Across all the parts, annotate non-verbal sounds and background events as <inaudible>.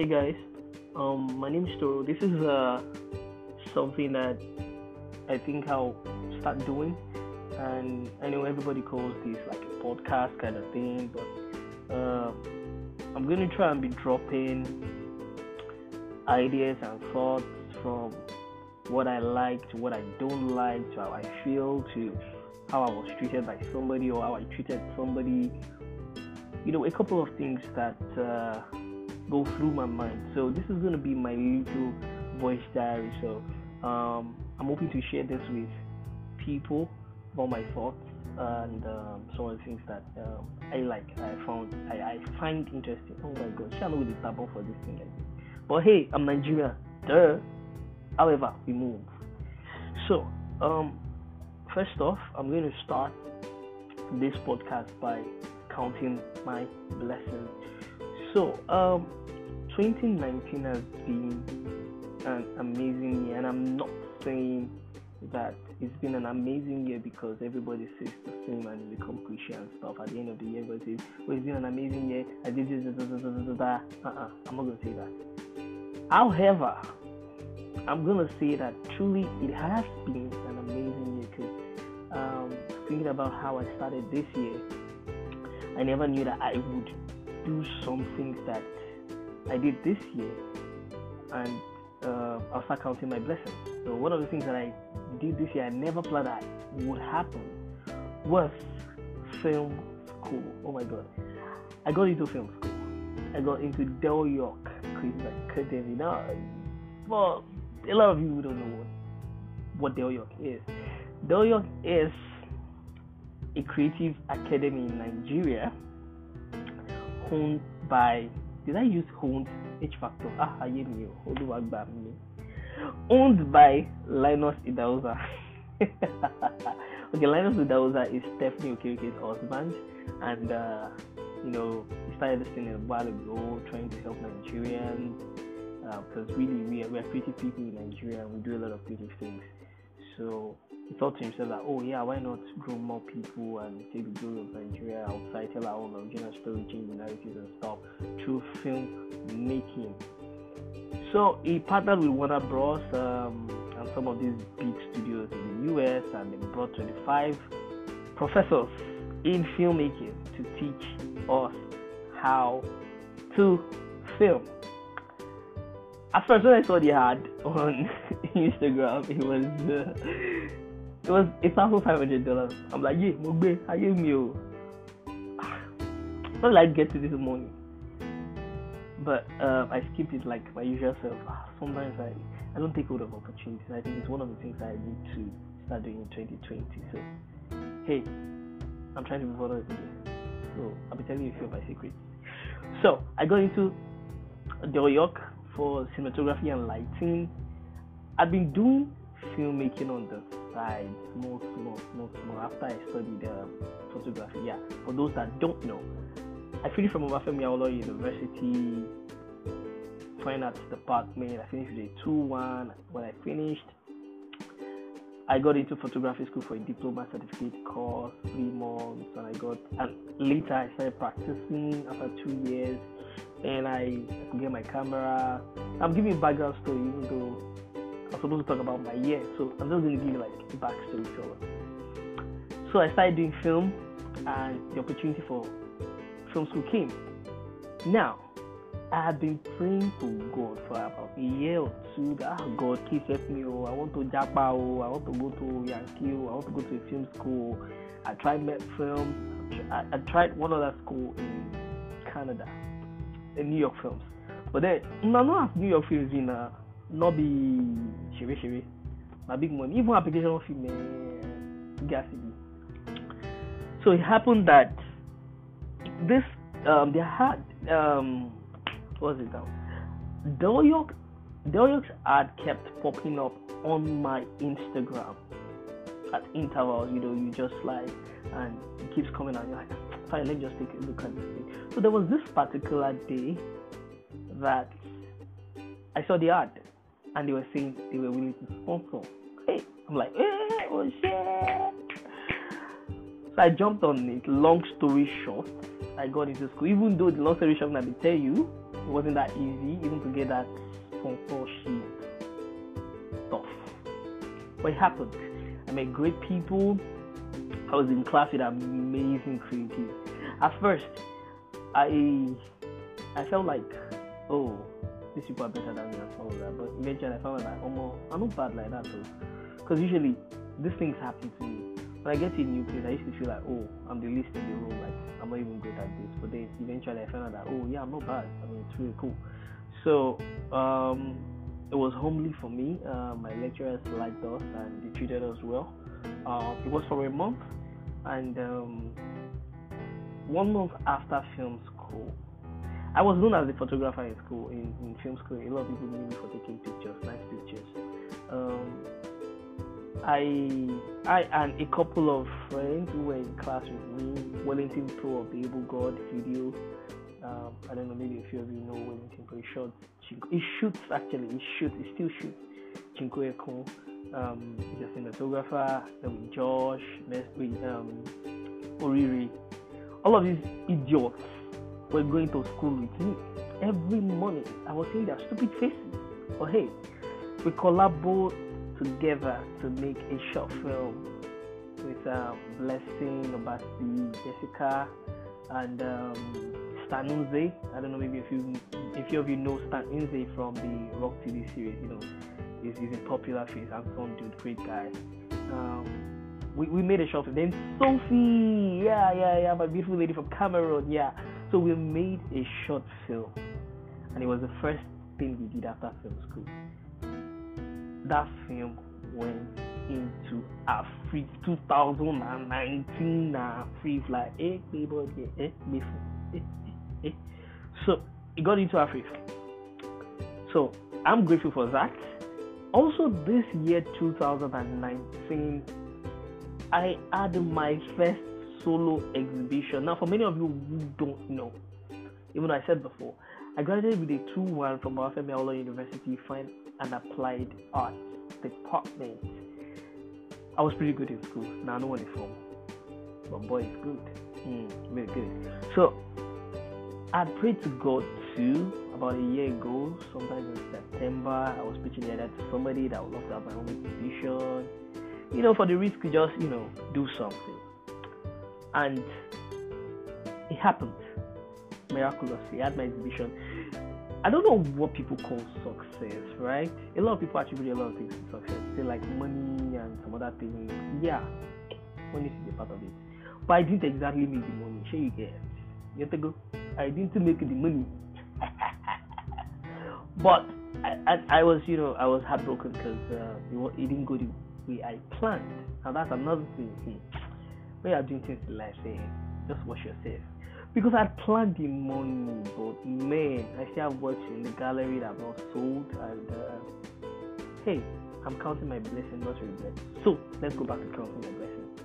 Hey guys, um, my name is Toro. This is uh, something that I think I'll start doing, and I know everybody calls this like a podcast kind of thing, but uh, I'm gonna try and be dropping ideas and thoughts from what I like to what I don't like to how I feel to how I was treated by somebody or how I treated somebody. You know, a couple of things that. Uh, go through my mind. So this is to be my little voice diary. So um, I'm hoping to share this with people about my thoughts and um, some of the things that um, I like, I found, I, I find interesting. Oh my God, shall with the taboo for this thing like this. But hey, I'm Nigerian. Duh. However, we move. So, um, first off, I'm going to start this podcast by counting my blessings. So, um, 2019 has been an amazing year, and I'm not saying that it's been an amazing year because everybody says the same and become cliche and stuff. At the end of the year, says, "Oh, it's been an amazing year." I did this, da, da, da, da, Uh-uh, I'm not gonna say that. However, I'm gonna say that truly it has been an amazing year because um, thinking about how I started this year, I never knew that I would do some things that I did this year, and uh, I'll start counting my blessings. So one of the things that I did this year, I never planned that would happen, was film school. Oh my god, I got into film school. I got into Del York Creative Academy. Now, well, a lot of you don't know what, what Del York is. Del York is a creative academy in Nigeria owned by did I use owned H factor? Ah, ayé mi o, olúwa gbà mí. Owned by Linus Idahosa. <laughs> okay, Linus Idahosa is definitely Stephanie Okereke's husband, and uh, you know he started this thing a while ago, trying to help Nigerians because uh, really we are, we are creative people in Nigeria and we do a lot of creative things. So he thought to himself that, oh yeah, why not grow more people and take the glory of Nigeria outside, tell our own original story, change the narratives and stuff through film making. So he partnered with Warner Bros. Um, and some of these big studios in the US, and they brought 25 professors in filmmaking to teach us how to film. At first, when I saw the ad on <laughs> Instagram, it was uh, it was a thousand five hundred dollars. I'm like, yeah, Mogbe, <sighs> I give me o. Not like get to this money. But uh, I skipped it like my usual self. Ah, sometimes I, I don't take hold of opportunities. I think it's one of the things I need to start doing in 2020. So, hey, I'm trying to be vulnerable today. So, I'll be telling you a few of my secrets. So, I got into Del York for cinematography and lighting. I've been doing filmmaking on the side, small, small, small, small. After I studied uh, photography, yeah. For those that don't know, I finished from Obafemi Awolowo University, fine arts department. I finished with a two-one. When I finished, I got into photography school for a diploma certificate course, three months, and I got. And later, I started practicing after two years, and I, could get my camera. I'm giving background story, even though I'm supposed to talk about my year, so I'm just going to give you like a backstory. So I started doing film, and the opportunity for film school came. Now, I have been praying to God for about a year or two. That oh God, please help me. Oh, I want to Japa. Oh, I want to go to Yankee. Oh, I want to go to a film school. Oh. I tried Met Film. I, I tried one other school in Canada, New York Films. But then, no, New York Films in uh, not be shere shere. My big money. Even application man, gas So it happened that this um, they had um, what was it now? Del York, York's ad kept popping up on my Instagram at intervals. You know, you just like and it keeps coming out. You're like, fine, let me just take a look at this thing. So there was this particular day that I saw the ad and they were saying they were willing to sponsor. Hey, I'm like, hey, oh shit. So I jumped on it. Long story short, I got into school. Even though the long story short, I tell you, it wasn't that easy, even to get that sponsorship stuff. It happened. I met great people. I was in class with amazing creatives. At first, I I felt like, oh, these people are better than me and all that. But eventually, I found like, oh, I'm not bad like that though. Because usually, these things happen to me. When I get to a new place, I used to feel like, oh, I'm the least in the room. Like, I'm not even good at this. But then eventually, I found out that, oh, yeah, I'm not bad. I mean, it's really cool. So, um, it was homely for me. Uh, my lecturers liked us and they treated us well. Uh, it was for a month, and um, one month after film school, I was known as a photographer in school, in, in film school. A lot of people knew me for taking pictures, nice pictures. Um, I, I and a couple of friends who were in class with me, Wellington Pro of the Able God video. Um, I don't know, maybe a few of you know Wellington Pro. He shot, he shoots actually, he shoots, he still shoots. Chinko Ekun, um, a cinematographer. Then with Josh, with um, Oriri. All of these idiots were going to school with me. Every morning, I was seeing their stupid faces. But hey, we collaborate together to make a short film with um, Blessing, Obasi, Jessica, and um, Stan. I don't know, maybe if you if you of you know Stan Nze from the Rock TV series, you know, he's, he's a popular face, handsome dude, great guy. Um, we, we made a short film. Then Sophie, yeah, yeah, yeah, my beautiful lady from Cameroon, yeah. So we made a short film, and it was the first thing we did after film school. That film went into Africa 2019 Africa like eh, eh, eh, eh, eh. So it got into Africa. So I'm grateful for that. Also, this year 2019, I had my first solo exhibition. Now, for many of you who don't know, even though I said before, I graduated with a 2 1 from Obafemi Awolowo University Fine and Applied Arts Department. I was pretty good in school. Now, I know what it's from. But boy, it's good. Mm, good. So, I prayed to God too about a year ago, sometime in September. I was preaching there to somebody that would love to have my own. You know, for the risk to just, you know, do something and it happened miraculously. I had my exhibition. I don't know what people call success, right? A lot of people attribute a lot of things to success. They like money and some other things. Yeah, money is a part of it. But I didn't exactly make the money. Sure, you get. You have to go. I didn't make the money. But I, I, I, was, you know, I was heartbroken because uh, it, it didn't go the way I planned. Now that's another thing. Hmm when you're doing things in life, say, just watch yourself. Because I planned the money, but man, I still have watched in the gallery that I've not sold, and uh, hey, I'm counting my blessings, not regret. So let's go back to counting my blessings.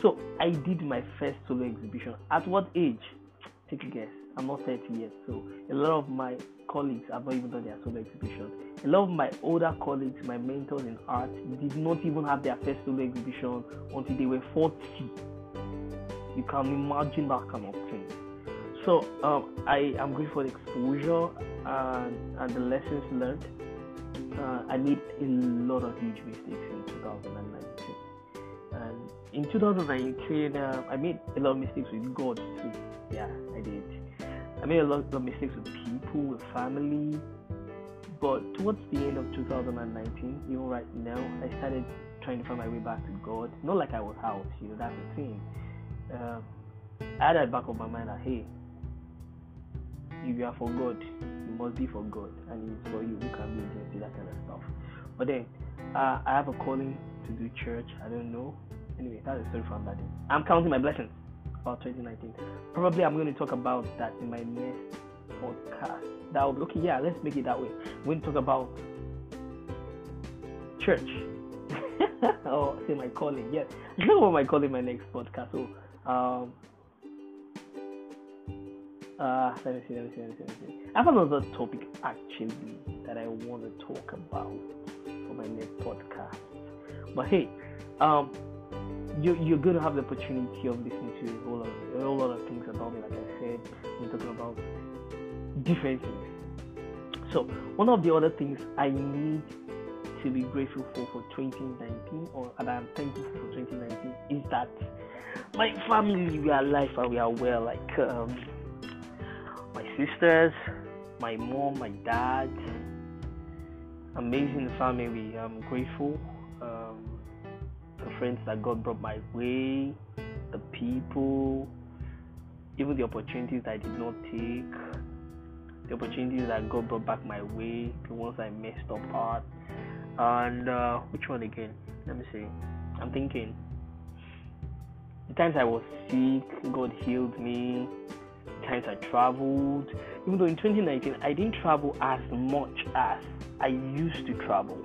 So I did my first solo exhibition. At what age? Take a guess. I'm not 30 yet, so a lot of my colleagues have not even done their solo exhibition. A lot of my older colleagues, my mentors in art, did not even have their first solo exhibition until they were 40. You can imagine that kind of thing. So um, I am grateful for the exposure and, and the lessons learned. Uh, I made a lot of huge mistakes in 2019. And in 2019, uh, I made a lot of mistakes with God too. I made a lot of mistakes with people, with family. But towards the end of 2019, even right now, I started trying to find my way back to God. Not like I was out, you know, that's the thing. Uh, I had at back of my mind that, hey, if you are for God, you must be for God. And it's for you who can be against you, that kind of stuff. But then, uh, I have a calling to do church. I don't know. Anyway, that's a story for another day. I'm counting my blessings about 2019. Probably I'm going to talk about that in my next podcast. That be okay. Yeah, let's make it that way. We're going to talk about church. <laughs> oh, say my calling. Yes, I know what my calling my next podcast. So, um, uh, let me see, let me see, let me see, let me see. I have another topic actually that I want to talk about for my next podcast. But hey, um, you, you're going to have the opportunity of listening to a whole lot, a whole lot of things about me. Like I said, we're talking about different things. So one of the other things I need to be grateful for for 2019, or that I'm thankful for 2019, is that my family we are alive and we are well. Like um, my sisters, my mom, my dad, amazing family. I'm grateful. Um, the friends that God brought my way, the people, even the opportunities I did not take, the opportunities that God brought back my way, the ones I messed up at, and uh, which one again? Let me see. I'm thinking. The times I was sick, God healed me. The times I traveled, even though in 2019 I didn't travel as much as I used to travel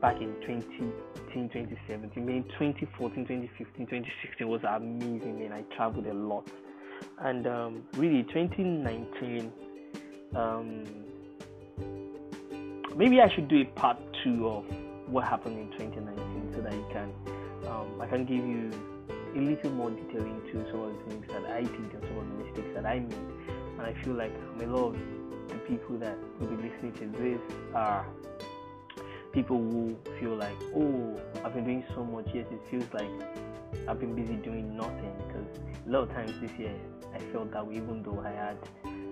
back in 2018, 2017, maybe 2014, 2015, 2016 was amazing, and I traveled a lot. And um, really, 2019, um, maybe I should do a part two of what happened in 2019 so that you can, um, I can give you a little more detail into some of the things that I did and some of the mistakes that I made. And I feel like a lot of the people that will be listening to this are people who feel like, oh, I've been doing so much, yet it feels like I've been busy doing nothing. Because a lot of times this year, I felt that way, even though I had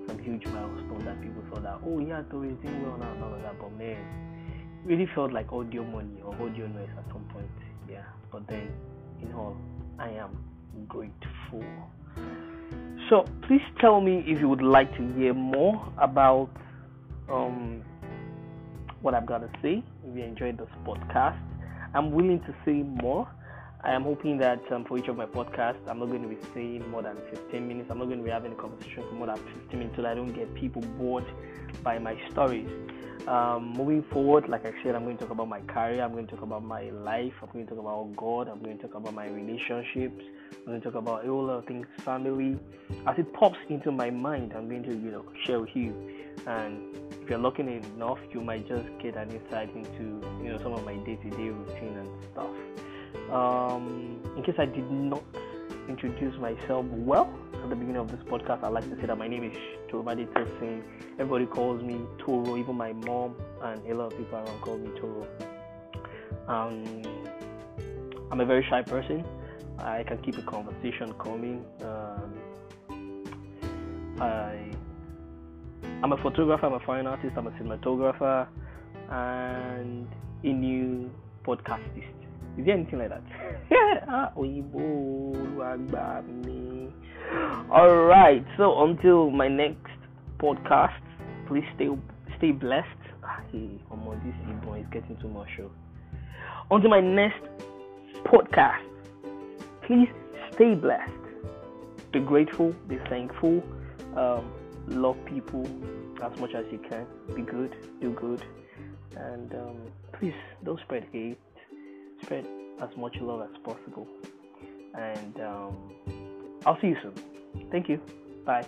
some huge milestones that people thought that, oh, yeah, Tori is doing well now and all of that. But man, really felt like audio money or audio noise at some point. Yeah, but then in all, I am grateful. So please tell me if you would like to hear more about um, what I've got to say. If you enjoyed this podcast, I'm willing to say more. I am hoping that um, for each of my podcasts, I'm not going to be saying more than 15 minutes. I'm not going to be having a conversation for more than 15 minutes I don't get people bored by my stories. Um, moving forward, like I said, I'm going to talk about my career. I'm going to talk about my life. I'm going to talk about God. I'm going to talk about my relationships. I'm going to talk about a whole lot of things, family. As it pops into my mind, I'm going to you know share with you. And if you're looking enough, you might just get an insight into you know some of my day-to-day routine and stuff. Um, in case I did not introduce myself well at the beginning of this podcast, I'd like to say that my name is Torobade Singh. Everybody calls me Toro, even my mom and a lot of people around call me Toro. Um, I'm a very shy person. I can keep a conversation coming. Um, I, I'm a photographer, I'm a fine artist, I'm a cinematographer, and a new podcastist. Is there anything like that? <laughs> Ah, All right. So until my next podcast, please stay stay blessed. Hey, oh, this boy is getting too much. Show. Until my next podcast, please stay blessed. Be grateful. Be thankful. Um, love people as much as you can. Be good. Do good. And um, please don't spread hate spread as much love as possible. And um, I'll see you soon. Thank you. Bye.